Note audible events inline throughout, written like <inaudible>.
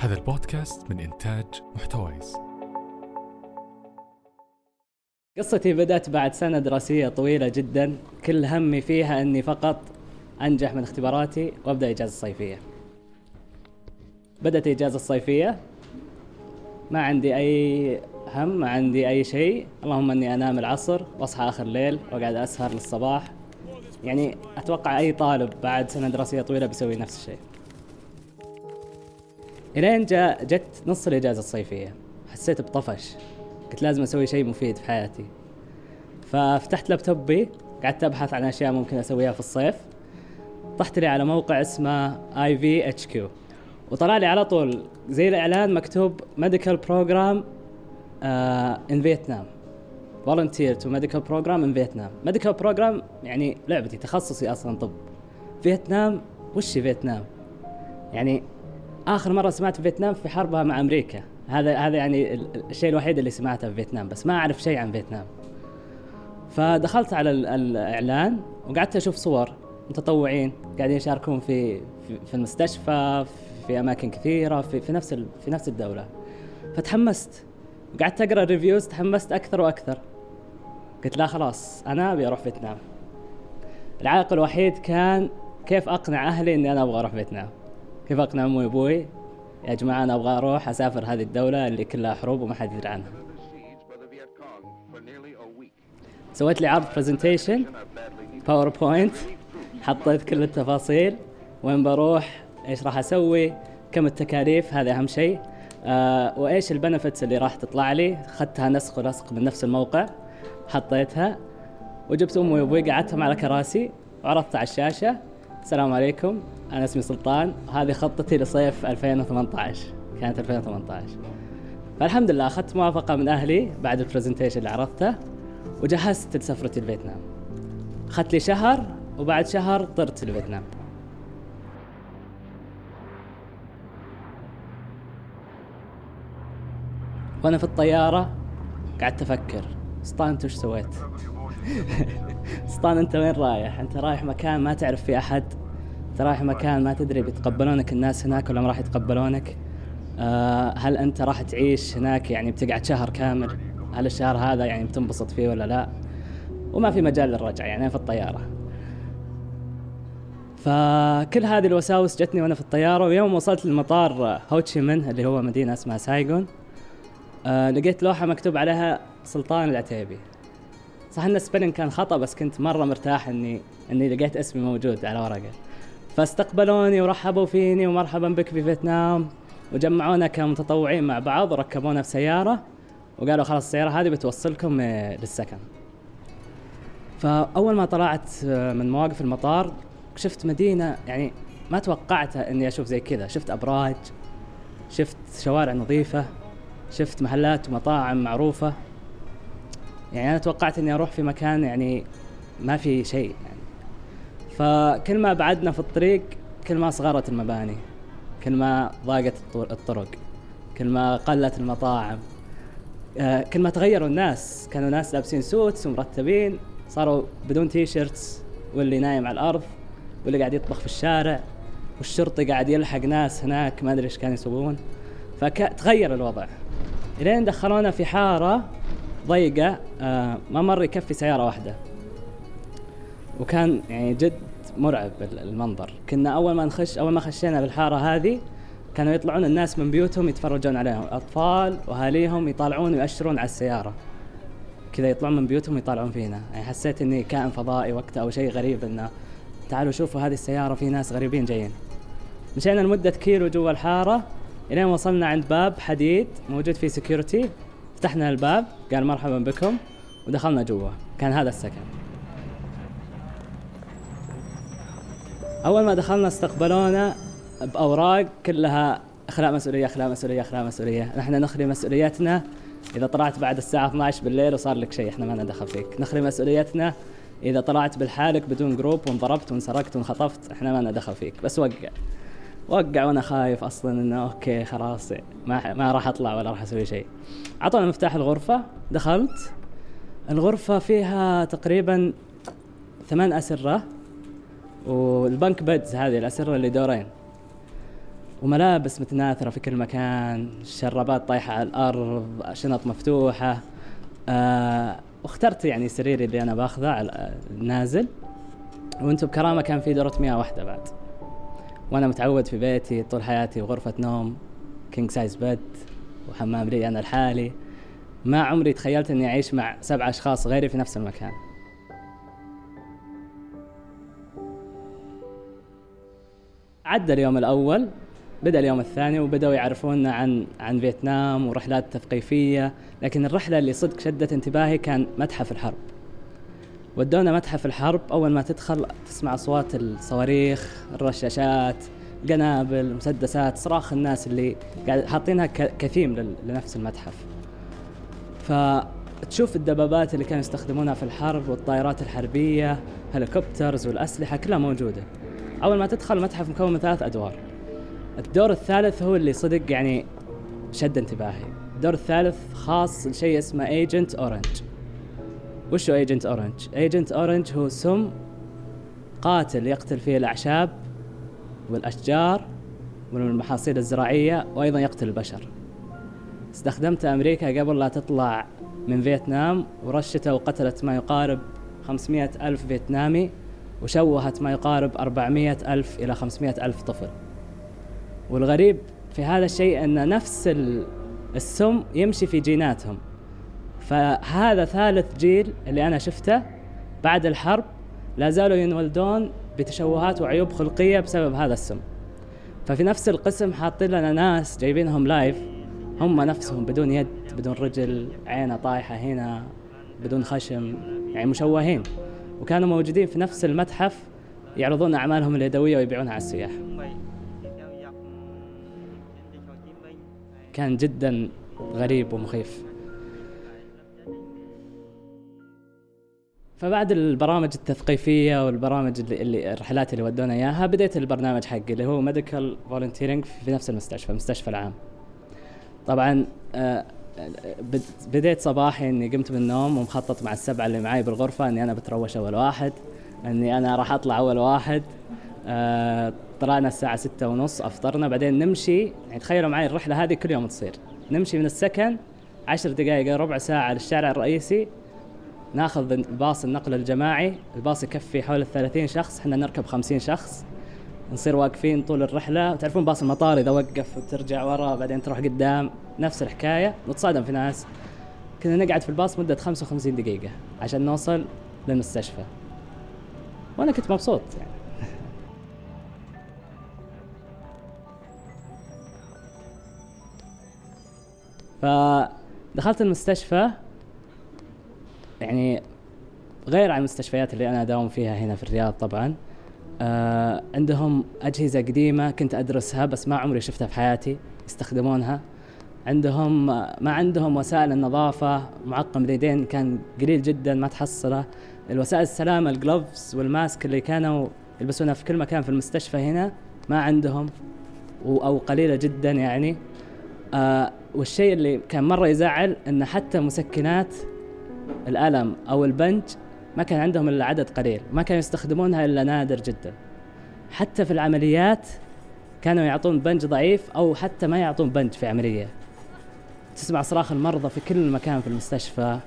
هذا البودكاست من إنتاج محتويس. قصتي بدأت بعد سنة دراسية طويلة جدا. كل همي فيها أني فقط أنجح من اختباراتي وأبدأ إجازة الصيفية بدأت الإجازة الصيفية ما عندي أي هم ما عندي أي شيء. اللهم أني أنام العصر وأصحى آخر الليل وأقعد أسهر للصباح. يعني أتوقع أي طالب بعد سنة دراسية طويلة بيسوي نفس الشيء. إلين جا جت نص الإجازة الصيفية. حسيت بطفش. قلت لازم أسوي شيء مفيد في حياتي. ففتحت لابتوبي قعدت أبحث عن أشياء ممكن أسويها في الصيف. طحت لي على موقع اسمه IVHQ وطلع لي على طول زي الإعلان مكتوب medical program in Vietnam volunteer to medical program in Vietnam medical program يعني لعبتي تخصصي أصلا طب. فيتنام وش فيتنام يعني آخر مرة سمعت في فيتنام في حربها مع أمريكا. هذا هذا يعني الشيء الوحيد اللي سمعته في فيتنام بس ما أعرف شيء عن فيتنام. فدخلت على الإعلان وقعدت أشوف صور متطوعين قاعدين يشاركون في في المستشفى في أماكن كثيرة في في نفس في نفس الدولة. فتحمست. وقعدت أقرأ ال reviews تحمست أكثر وأكثر. قلت لا خلاص أنا أبي أروح فيتنام. العائق الوحيد كان كيف أقنع أهلي إني أنا أبغى أروح فيتنام. اقنع أمي وأبوي. يا جماعة أنا أبغى أروح أسافر هذه الدولة اللي كلها حروب وما حد يدري عنها. سويت لي عرض presentation PowerPoint حطيت كل التفاصيل وين بروح إيش راح أسوي كم التكاليف هذا أهم شيء. آه وإيش ال benefits اللي راح تطلع لي. اخذتها نسخ ولصق من نفس الموقع حطيتها وجبت أمي وأبوي قعدتهم على كراسي وعرضت على الشاشة. السلام عليكم. أنا اسمي سلطان وهذه خطتي لصيف 2018 كانت 2018 فالحمد لله أخذت موافقة من أهلي بعد البرزنتيشن اللي عرضته وجهزت لسفرتي لفيتنام. أخذت لي شهر وبعد شهر طرت لفيتنام. وأنا في الطيارة قعدت أفكر سلطان أنت وش سويت؟ <laughs> سلطان أنت وين رايح؟ أنت رايح مكان ما تعرف فيه أحد؟ أنت رايح مكان ما تدري بيتقبلونك الناس هناك ولا ما راح يتقبلونك؟ آه هل أنت راح تعيش هناك يعني بتقعد شهر كامل؟ هل الشهر هذا يعني بتنبسط فيه ولا لا؟ وما في مجال للرجعة يعني في الطيارة. فكل هذه الوساوس جتني وأنا في الطيارة ويوم وصلت للمطار هوتشي من اللي هو مدينة اسمها سايغون آه لقيت لوحة مكتوب عليها سلطان العتيبي. صح إن السبيلنج كان خطأ بس كنت مرة مرتاح اني إني لقيت اسمي موجود على ورقة. فاستقبلوني ورحبوا فيني ومرحبا بك في فيتنام. وجمعونا كمتطوعين مع بعض وركبونا في سيارة. وقالوا خلاص السيارة هذه بتوصلكم آه، للسكن. فأول ما طلعت آه، من مواقف المطار شفت مدينة يعني ما توقعت إني أشوف زي كذا. شفت أبراج شفت شوارع نظيفة شفت محلات ومطاعم معروفة. يعني أنا توقعت إني أروح في مكان يعني ما في شيء فكل ما بعدنا في الطريق كل ما صغرت المباني كل ما ضاقت الطرق كل ما قلت المطاعم. آه، كل ما تغيروا الناس. كانوا ناس لابسين suits ومرتبين صاروا بدون T-shirts واللي نايم على الأرض واللي قاعد يطبخ في الشارع والشرطي قاعد يلحق ناس هناك ما أدري إيش كانوا يسوون. فتغير الوضع. إلين دخلونا في حارة ضيقة آه ما مر يكفي سيارة واحدة. وكان يعني جد مرعب المنظر. كنا أول ما نخش أول ما خشينا بالحارة هذه كانوا يطلعون الناس من بيوتهم يتفرجون عليهم. أطفال وأهاليهم يطالعون ويأشرون على السيارة. كذا يطلعون من بيوتهم يطالعون فينا. يعني حسيت إني كائن فضائي وقتها أو شيء غريب إنه تعالوا شوفوا هذه السيارة في ناس غريبين جايين. مشينا لمدة كيلو جوا الحارة إلين وصلنا عند باب حديد موجود فيه سكيورتي فتحنا الباب قال مرحبا بكم ودخلنا جوا. كان هذا السكن. أول ما دخلنا استقبلونا بأوراق كلها إخلاء مسؤولية إخلاء مسؤولية إخلاء مسؤولية. نحن نخلي مسؤوليتنا. إذا طلعت بعد الساعة 12 بالليل وصار لك شيء إحنا ما لنا دخل فيك. نخلي مسؤوليتنا. إذا طلعت بالحالك بدون group وانضربت وانسرقت وانخطفت إحنا ما لنا دخل فيك. بس وقع. وقع وأنا خايف أصلا إنه أوكي خلاص ما ما راح أطلع ولا راح أسوي شيء. اعطونا مفتاح الغرفة. دخلت. الغرفة فيها تقريبا ثمان أسرة وال bunk beds هذه الأسرة اللي دورين. وملابس متناثرة في كل مكان شرابات طايحة على الأرض شنط مفتوحة. آه واخترت يعني سريري اللي أنا باخذه على النازل وأنتم بكرامة كان في دورة مياه واحدة بعد. وأنا متعود في بيتي طول حياتي غرفة نوم king size bed وحمام لي أنا الحالي ما عمري تخيلت إني أعيش مع سبع أشخاص غيري في نفس المكان. عدى اليوم الأول بدأ اليوم الثاني وبدأوا يعرفونا عن عن فيتنام ورحلات تثقيفية لكن الرحلة اللي صدق شدت انتباهي كان متحف الحرب. ودونا متحف الحرب. أول ما تدخل تسمع أصوات الصواريخ الرشاشات قنابل مسدسات صراخ الناس اللي قاعد حاطينها كثيم لنفس المتحف. فتشوف الدبابات اللي كانوا يستخدمونها في الحرب والطائرات الحربية هليكوبترز والأسلحة كلها موجودة. أول ما تدخل المتحف مكون من ثلاث أدوار. الدور الثالث هو اللي صدق يعني شد انتباهي. الدور الثالث خاص لشيء اسمه Agent Orange وش هو Agent Orange Agent Orange هو سم قاتل يقتل فيه الأعشاب والأشجار والمحاصيل الزراعية وأيضا يقتل البشر. استخدمت أمريكا قبل لا تطلع من فيتنام ورشته وقتلت ما يقارب 500 ألف فيتنامي وشوهت ما يقارب 400 ألف إلى 500 ألف طفل. والغريب في هذا الشيء أن نفس السم يمشي في جيناتهم. فهذا ثالث جيل اللي أنا شفته بعد الحرب لا زالوا ينولدون بتشوهات وعيوب خلقية بسبب هذا السم. ففي نفس القسم حاطين لنا ناس جايبينهم لايف هم نفسهم بدون يد بدون رجل عينه طايحة هنا بدون خشم يعني مشوهين. وكانوا موجودين في نفس المتحف يعرضون أعمالهم اليدوية ويبيعونها على السياح. كان جدا غريب ومخيف. فبعد البرامج التثقيفية والبرامج اللي, اللي الرحلات اللي ودونا إياها بديت البرنامج حقي اللي هو medical volunteering في نفس المستشفى المستشفى العام. طبعا آه، بديت صباحي إني قمت من النوم ومخطط مع السبعة اللي معي بالغرفة إني أنا بتروش أول واحد إني أنا راح أطلع أول واحد. آه، طلعنا الساعة ستة ونص أفطرنا بعدين نمشي. يعني تخيلوا معي الرحلة هذه كل يوم تصير. نمشي من السكن عشر دقائق ربع ساعة للشارع الرئيسي. ناخذ باص النقل الجماعي الباص يكفي حول الثلاثين شخص إحنا نركب خمسين شخص. نصير واقفين طول الرحلة. تعرفون باص المطار إذا وقف وترجع ورا بعدين تروح قدام نفس الحكاية. نتصادم في ناس. كنا نقعد في الباص مدة 55 دقيقة عشان نوصل للمستشفى. وأنا كنت مبسوط يعني. <laughs> فدخلت المستشفى. يعني غير عن المستشفيات اللي أنا أداوم فيها هنا في الرياض طبعا آه عندهم أجهزة قديمة كنت أدرسها بس ما عمري شفتها في حياتي يستخدمونها. عندهم ما عندهم وسائل النظافة معقم اليدين كان قليل جدا ما تحصله. الوسائل السلامة الجلوفز والماسك اللي كانوا يلبسونها في كل مكان في المستشفى هنا ما عندهم أو قليلة جدا يعني. آه والشيء اللي كان مرة يزعل أن حتى مسكنات الألم أو البنج ما كان عندهم إلا عدد قليل ما كانوا يستخدمونها إلا نادر جدا. حتى في العمليات كانوا يعطون بنج ضعيف أو حتى ما يعطون بنج في عملية. تسمع صراخ المرضى في كل مكان في المستشفى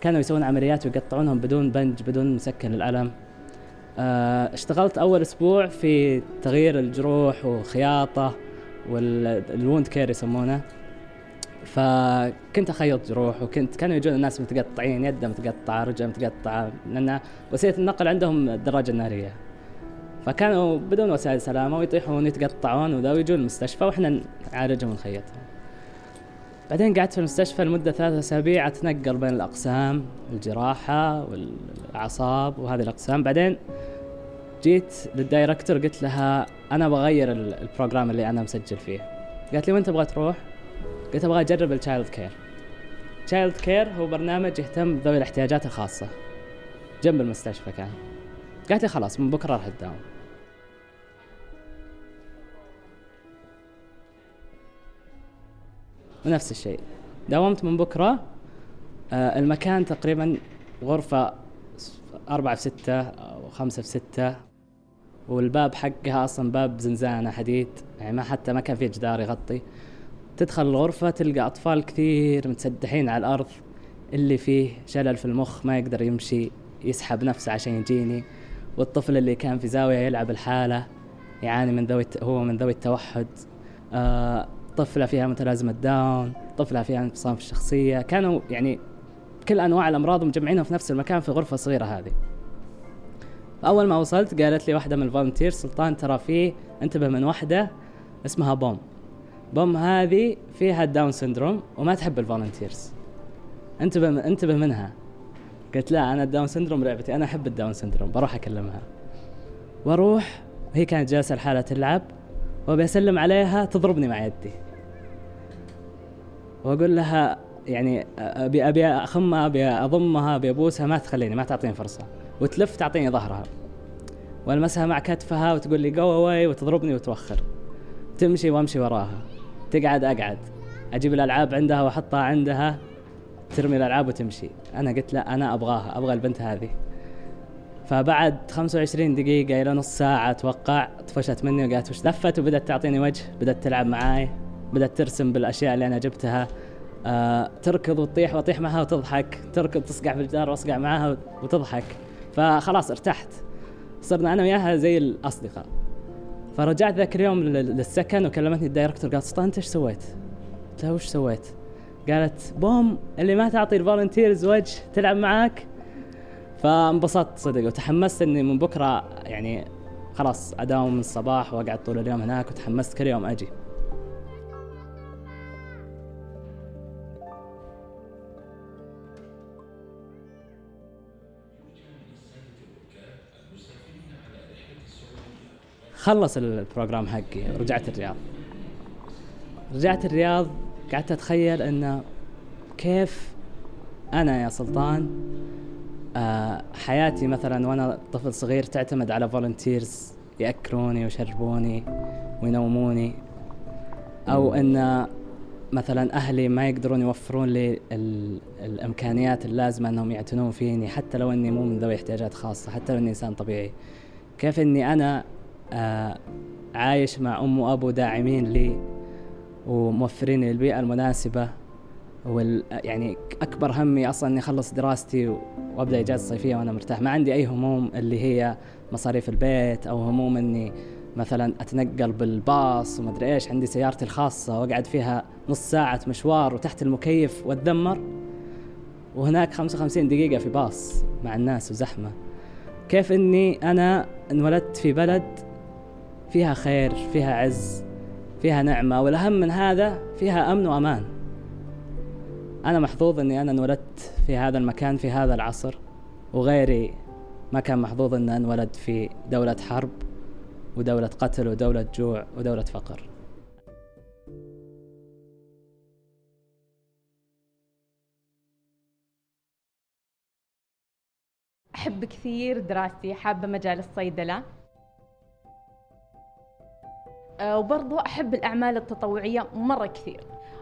كانوا يسوون عمليات ويقطعونهم بدون بنج بدون مسكن للألم. آه، اشتغلت أول أسبوع في تغيير الجروح وخياطة وال wound care يسمونه. فكنت أخيط جروح وكنت كانوا يجون الناس متقطعين يده متقطعة رجله متقطعة لأن وسيلة النقل عندهم الدراجة النارية. فكانوا بدون وسائل سلامة ويطيحون يتقطعون وذا ويجون المستشفى وإحنا نعالجهم ونخيطهم بعدين قعدت في المستشفى لمدة ثلاثة أسابيع أتنقل بين الأقسام الجراحة والأعصاب وهذه الأقسام. بعدين جيت للدايركتور قلت لها أنا بغير ال program اللي أنا مسجل فيه. قالت لي وين تبغى تروح؟ قلت أبغى أجرب ال child care child care هو برنامج يهتم بذوي الاحتياجات الخاصة. جنب المستشفى كان. قالت لي خلاص من بكرة راح تداوم. ونفس الشيء. داومت من بكرة آه المكان تقريبا غرفة أربعة في ستة أو خمسة في ستة. والباب حقها أصلا باب زنزانة حديد. يعني ما حتى ما كان في جدار يغطي. تدخل الغرفة تلقى أطفال كثير متسدحين على الأرض. اللي فيه شلل في المخ ما يقدر يمشي يسحب نفسه عشان يجيني. والطفل اللي كان في زاوية يلعب الحالة يعاني من ذوي هو من ذوي التوحد. آه طفلة فيها متلازمة داون طفلة فيها انفصام في الشخصية. كانوا يعني كل أنواع الأمراض مجمعينهم في نفس المكان في غرفة صغيرة هذه. فأول ما وصلت قالت لي واحدة من ال volunteer سلطان ترى فيه انتبه من واحدة اسمها بوم. بوم هذه فيها ال Down syndrome وما تحب ال volunteers. انتبه من انتبه منها. قلت لا أنا ال Down syndrome لعبتي. أنا أحب ال Down syndrome بروح أكلمها. وأروح وهي كانت جالسة لحالها تلعب وأبي أسلم عليها تضربني مع يدي. وأقول لها يعني ابي أبي أخمها أبي أضمها أبي أبوسها ما تخليني ما تعطيني فرصة. وتلف تعطيني ظهرها. وألمسها مع كتفها وتقول لي جو اواي وتضربني وتوخر. تمشي وأمشي وراها. تقعد أقعد. أجيب الألعاب عندها وأحطها عندها ترمي الألعاب وتمشي. أنا قلت لا أنا أبغاها أبغى البنت هذه. فبعد 25 دقيقة إلى نص ساعة أتوقع طفشت مني وقامت وش لفت؟ وبدأت تعطيني وجه بدأت تلعب معاي بدأت ترسم بالأشياء اللي أنا جبتها. آه تركض وتطيح وأطيح معها وتضحك. تركض تصقع في الجدار وأصقع معها وتضحك. فخلاص ارتحت. صرنا أنا وياها زي الأصدقاء. فرجعت ذاك اليوم للسكن وكلمتني ال director قالت سلطان انت إيش سويت؟ قلت لها وش سويت؟ قالت بوم اللي ما تعطي ال volunteers وجه تلعب معاك فانبسطت صدق وتحمست إني من بكرة يعني خلاص أداوم من الصباح وأقعد طول اليوم هناك وتحمست كل يوم أجي خلص البروجرام حقي رجعت الرياض. رجعت الرياض قعدت أتخيل انه كيف أنا يا سلطان آه حياتي مثلا وأنا طفل صغير تعتمد على volunteers يأكلوني ويشربوني وينوموني أو إن مثلا أهلي ما يقدرون يوفرون لي الإمكانيات اللازمة إنهم يعتنون فيني حتى لو إني مو من ذوي احتياجات خاصة حتى لو إني إنسان طبيعي. كيف إني أنا عايش مع أم وأبو داعمين لي وموفرين لي البيئة المناسبة وال يعني أكبر همي أصلا إني أخلص دراستي وأبدأ إجازة صيفية وأنا مرتاح. ما عندي أي هموم اللي هي مصاريف البيت أو هموم إني مثلا أتنقل بالباص وما ادري إيش. عندي سيارتي الخاصة وأقعد فيها نص ساعة مشوار وتحت المكيف وأتذمر. وهناك 55 دقيقة في باص مع الناس وزحمة. كيف إني أنا انولدت في بلد فيها خير فيها عز فيها نعمة والأهم من هذا فيها أمن وأمان. أنا محظوظ إني أنا انولدت في هذا المكان في هذا العصر وغيري ما كان محظوظ إنه انولد في دولة حرب ودولة قتل ودولة جوع ودولة فقر. أحب كثير دراستي حابة مجال الصيدلة. وبرضو أحب الأعمال التطوعية مرة كثير.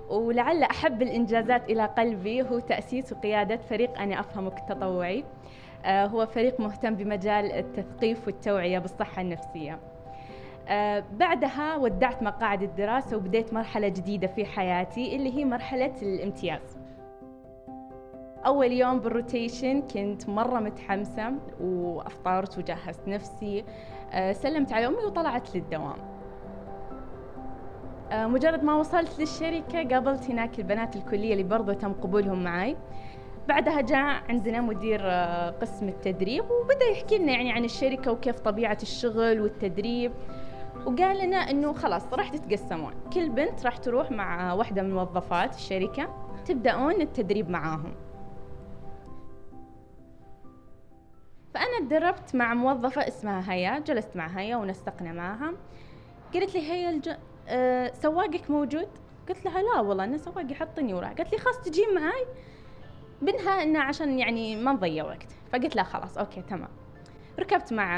ولعل أحب الإنجازات إلى قلبي هو تأسيس وقيادة فريق أنا أفهمك التطوعي آه، هو فريق مهتم بمجال التثقيف والتوعية بالصحة النفسية. آه، بعدها ودعت مقاعد الدراسة وبديت مرحلة جديدة في حياتي اللي هي مرحلة الامتياز. أول يوم بالروتيشن كنت مرة متحمسة وأفطرت وجهزت نفسي آه، سلمت على أمي وطلعت للدوام. آه، مجرد ما وصلت للشركة قابلت هناك البنات الكلية اللي برضو تم قبولهم معي. بعدها جاء عندنا مدير آه، قسم التدريب وبدأ يحكي لنا يعني عن الشركة وكيف طبيعة الشغل والتدريب. وقال لنا إنه خلاص راح تتقسمون. كل بنت راح تروح مع واحدة من موظفات الشركة تبدأون التدريب معاهم. فأنا تدربت مع موظفة اسمها هيا جلست مع هيا ونسقنا معها. قالت لي هيا. أه سواقك موجود؟ قلت لها لا والله أنا سواقي حطني وراه قالت لي خلاص تجين معاي. بنها إنه عشان يعني ما نضيع وقت. فقلت لها خلاص أوكي تمام. ركبت مع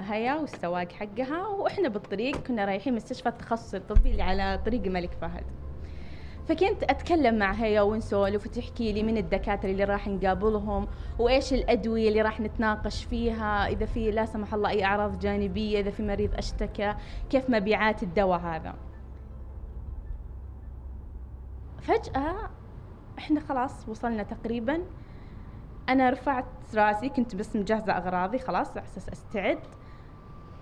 هيا والسواق حقها وإحنا بالطريق كنا رايحين مستشفى التخصص الطبي اللي على طريق الملك فهد. فكنت أتكلم معها هي ونسولف وتحكي لي من الدكاترة اللي راح نقابلهم وإيش الأدوية اللي راح نتناقش فيها إذا في لا سمح الله أي أعراض جانبية إذا في مريض أشتكى كيف مبيعات الدواء هذا. فجأة إحنا خلاص وصلنا تقريبا. أنا رفعت رأسي كنت بس مجهزة أغراضي خلاص على أساس أستعد.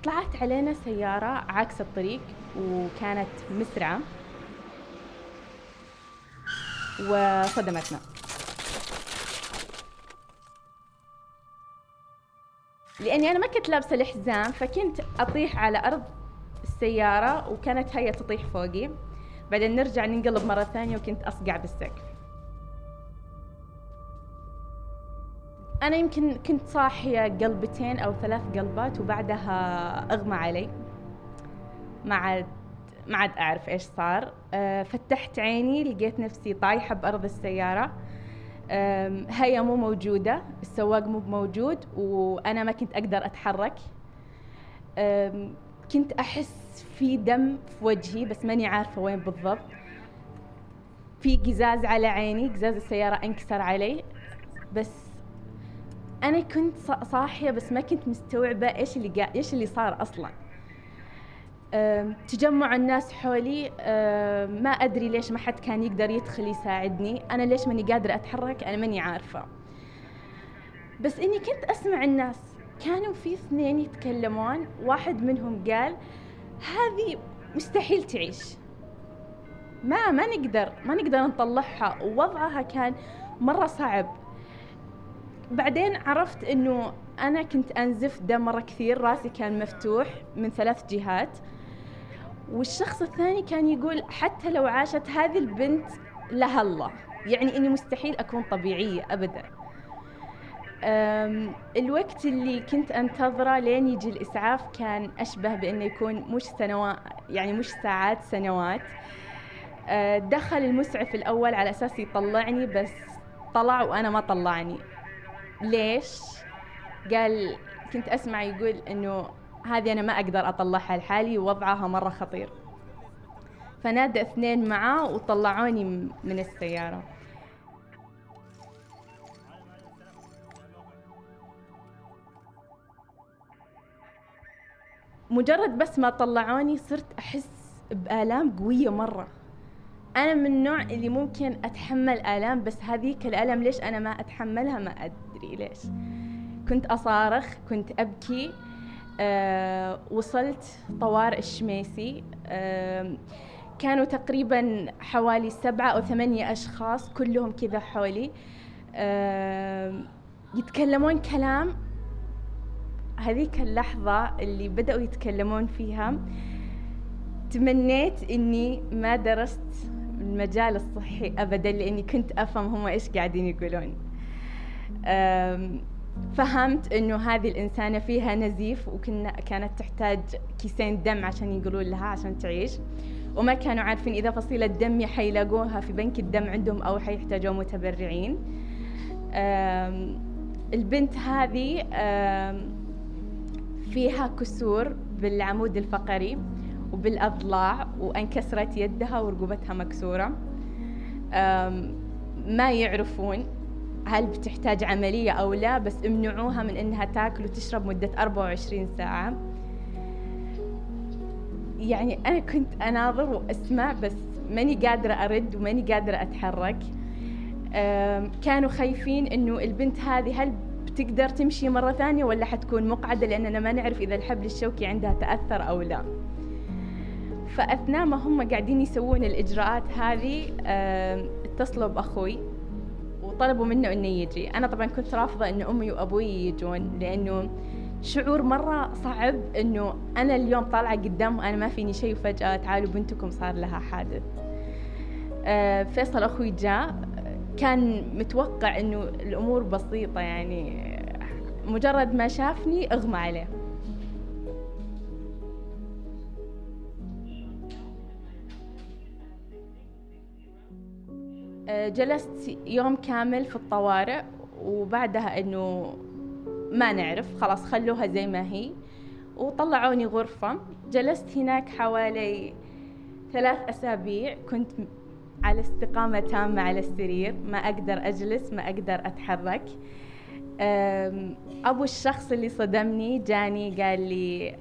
طلعت علينا سيارة عكس الطريق وكانت مسرعة وصدمتنا. لأني أنا ما كنت لابسة الحزام فكنت أطيح على أرض السيارة وكانت هي تطيح فوقي. بعدين نرجع ننقلب مرة ثانية وكنت أصقع بالسقف. أنا يمكن كنت صاحية قلبتين أو ثلاث قلبات وبعدها أغمى علي. ما عاد ما عاد أعرف إيش صار. أه فتحت عيني لقيت نفسي طايحة بأرض السيارة. هيا مو موجودة السواق مو موجود وأنا ما كنت أقدر أتحرك. كنت أحس في دم في وجهي بس ماني عارفة وين بالضبط. في قزاز على عيني قزاز السيارة أنكسر علي. بس أنا كنت صاحية بس ما كنت مستوعبة إيش اللي إيش اللي صار أصلاً. تجمع الناس حولي ما أدري ليش ما حد كان يقدر يدخل يساعدني. أنا ليش ماني قادرة أتحرك؟ أنا ماني عارفة. بس إني كنت أسمع الناس. كانوا في اثنين يتكلمون واحد منهم قال هذه مستحيل تعيش. ما ما نقدر ما نقدر نطلعها. ووضعها كان مرة صعب. بعدين عرفت إنه أنا كنت أنزف دم مرة كثير راسي كان مفتوح من ثلاث جهات. والشخص الثاني كان يقول حتى لو عاشت هذه البنت لها الله. يعني إني مستحيل أكون طبيعية ابدا. الوقت اللي كنت أنتظره لين يجي الإسعاف كان أشبه بأنه يكون مش سنوات يعني مش ساعات سنوات. أه، دخل المسعف الأول على أساس يطلعني بس طلع وأنا ما طلعني. ليش؟ قال كنت أسمع يقول إنه هذه أنا ما أقدر أطلعها لحالي ووضعها مرة خطير. فنادى اثنين معاه وطلعوني من السيارة. مجرد بس ما طلعوني صرت أحس بآلام قوية مرة. أنا من النوع اللي ممكن أتحمل آلام بس هذيك الآلام ليش أنا ما أتحملها؟ ما أدري ليش. كنت أصارخ كنت أبكي أه وصلت طوارئ الشميسي. أه كانوا تقريبا حوالي سبعة أو ثمانية أشخاص كلهم كذا حولي. أه يتكلمون كلام هذيك اللحظة اللي بدأوا يتكلمون فيها تمنيت إني ما درست المجال الصحي أبدا لأني كنت أفهم هم إيش قاعدين يقولون. فهمت إنه هذه الإنسانة فيها نزيف وكنا كانت تحتاج كيسين دم عشان ينقلون لها عشان تعيش. وما كانوا عارفين إذا فصيلة دم حيلاقوها في بنك الدم عندهم أو حيحتاجوا متبرعين. البنت هذه فيها كسور بالعمود الفقري وبالأضلاع وأنكسرت يدها ورقبتها مكسورة. ما يعرفون هل بتحتاج عملية أو لا بس امنعوها من إنها تاكل وتشرب مدة 24 ساعة. يعني أنا كنت أناظر وأسمع بس ماني قادرة أرد وماني قادرة أتحرك. كانوا خايفين إنه البنت هذه هل بتقدر تمشي مرة ثانية ولا حتكون مقعدة؟ لأننا ما نعرف إذا الحبل الشوكي عندها تأثر أو لا. فأثناء ما هم قاعدين يسوون الإجراءات هذه اتصلوا بأخوي وطلبوا منه إنه يجي. أنا طبعا كنت رافضة انه أمي وأبوي يجون لأنه شعور مرة صعب إنه أنا اليوم طالعة قدام وأنا ما فيني شيء وفجأة تعالوا بنتكم صار لها حادث. آه، فيصل أخوي جاء كان متوقع إنه الأمور بسيطة يعني مجرد ما شافني أغمى عليه. آه، جلست يوم كامل في الطوارئ وبعدها إنه ما نعرف خلاص خلوها زي ما هي وطلعوني غرفة. جلست هناك حوالي ثلاث أسابيع كنت على استقامة تامة على السرير. ما أقدر أجلس ما أقدر أتحرك. أبو الشخص اللي صدمني جاني قال لي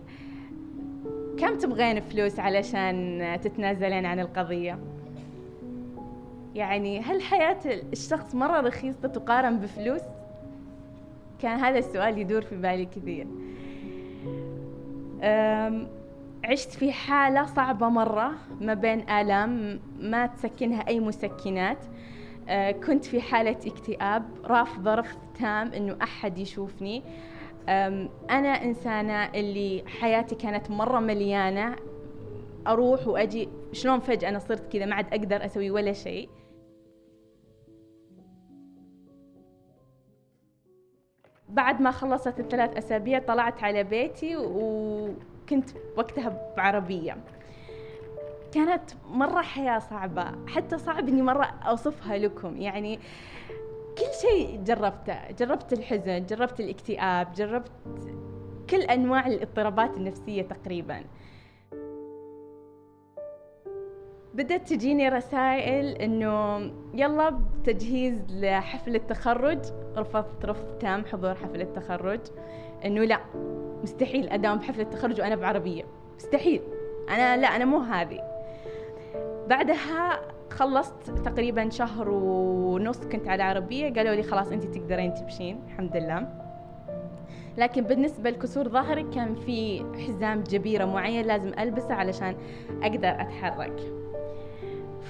كم تبغين فلوس علشان تتنازلين عن القضية؟ يعني هل حياة الشخص مرة رخيصة تقارن بفلوس؟ كان هذا السؤال يدور في بالي كثير. عشت في حالة صعبة مرة ما بين آلام ما تسكنها أي مسكنات. أه، كنت في حالة اكتئاب رافضة رفض تام إنه أحد يشوفني. أنا إنسانة اللي حياتي كانت مرة مليانة. أروح وأجي شلون فجأة أنا صرت كذا ما عاد أقدر أسوي ولا شيء. بعد ما خلصت الثلاث أسابيع طلعت على بيتي وكنت وقتها بعربية. كانت مرة حياة صعبة حتى صعب إني مرة أوصفها لكم. يعني كل شيء جربته جربت الحزن جربت الاكتئاب جربت كل أنواع الاضطرابات النفسية تقريباً. بدأت تجيني رسائل إنه يلا بتجهيز لحفل التخرج رفضت رفض تام حضور حفل التخرج. إنه لا. مستحيل أداوم بحفل التخرج وأنا بعربية. مستحيل. أنا لا أنا مو هذه. بعدها خلصت تقريبا شهر ونص كنت على عربية. قالوا لي خلاص أنت تقدرين تمشين الحمد لله. لكن بالنسبة لكسور ظهري كان في حزام جبيرة معين لازم ألبسه علشان أقدر أتحرك.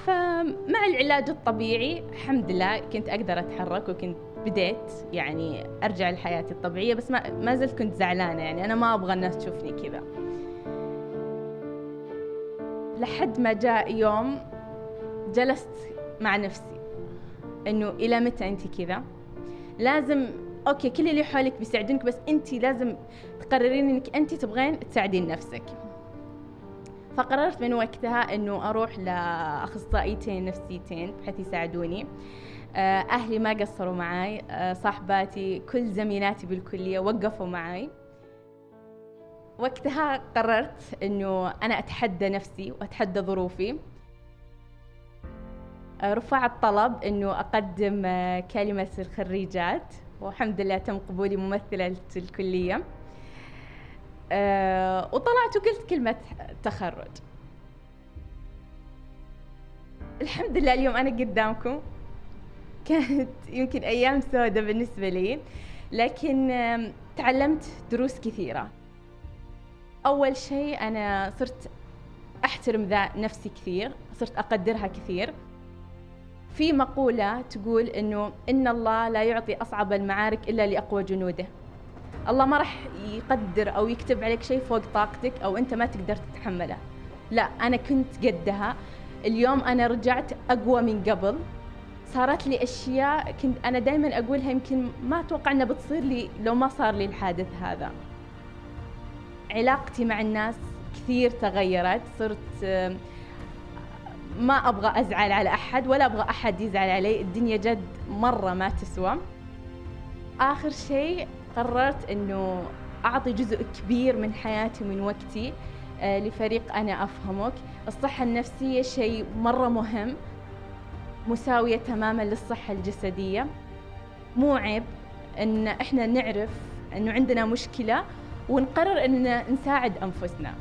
فمع العلاج الطبيعي الحمد لله كنت أقدر أتحرك وكنت بديت يعني أرجع لحياتي الطبيعية بس ما, ما زلت كنت زعلانة يعني أنا ما أبغى الناس تشوفني كذا. لحد ما جاء يوم جلست مع نفسي إنه إلى متى أنت كذا؟ لازم أوكي كل اللي حولك بيساعدونك بس أنت لازم تقررين إنك أنت تبغين تساعدين نفسك. فقررت من وقتها إنه أروح لأخصائيتين نفسيتين بحيث يساعدوني. أهلي ما قصروا معي آه، صاحباتي كل زميلاتي بالكلية وقفوا معي وقتها قررت إنه أنا أتحدى نفسي وأتحدى ظروفي. آه، رفعت طلب إنه أقدم كلمة الخريجات والحمد لله تم قبولي ممثلة الكلية. أه وطلعت وقلت كلمة تخرج. الحمد لله اليوم أنا قدامكم. كانت يمكن أيام سوداء بالنسبة لي لكن تعلمت دروس كثيرة. أول شيء أنا صرت أحترم ذا نفسي كثير صرت أقدرها كثير. في مقولة تقول إنه إن الله لا يعطي أصعب المعارك إلا لأقوى جنوده. الله ما راح يقدر أو يكتب عليك شيء فوق طاقتك أو أنت ما تقدر تتحمله. لا أنا كنت قدها. اليوم أنا رجعت أقوى من قبل. صارت لي أشياء كنت أنا دائما أقولها يمكن ما أتوقع انها بتصير لي لو ما صار لي الحادث هذا. علاقتي مع الناس كثير تغيرت صرت ما أبغى أزعل على أحد ولا أبغى أحد يزعل علي الدنيا جد مرة ما تسوى. آخر شيء قررت إنه أعطي جزء كبير من حياتي ومن وقتي آه، لفريق أنا أفهمك. الصحة النفسية شيء مرة مهم. مساوية تماما للصحة الجسدية. مو عيب إن إحنا نعرف إنه عندنا مشكلة ونقرر اننا نساعد أنفسنا.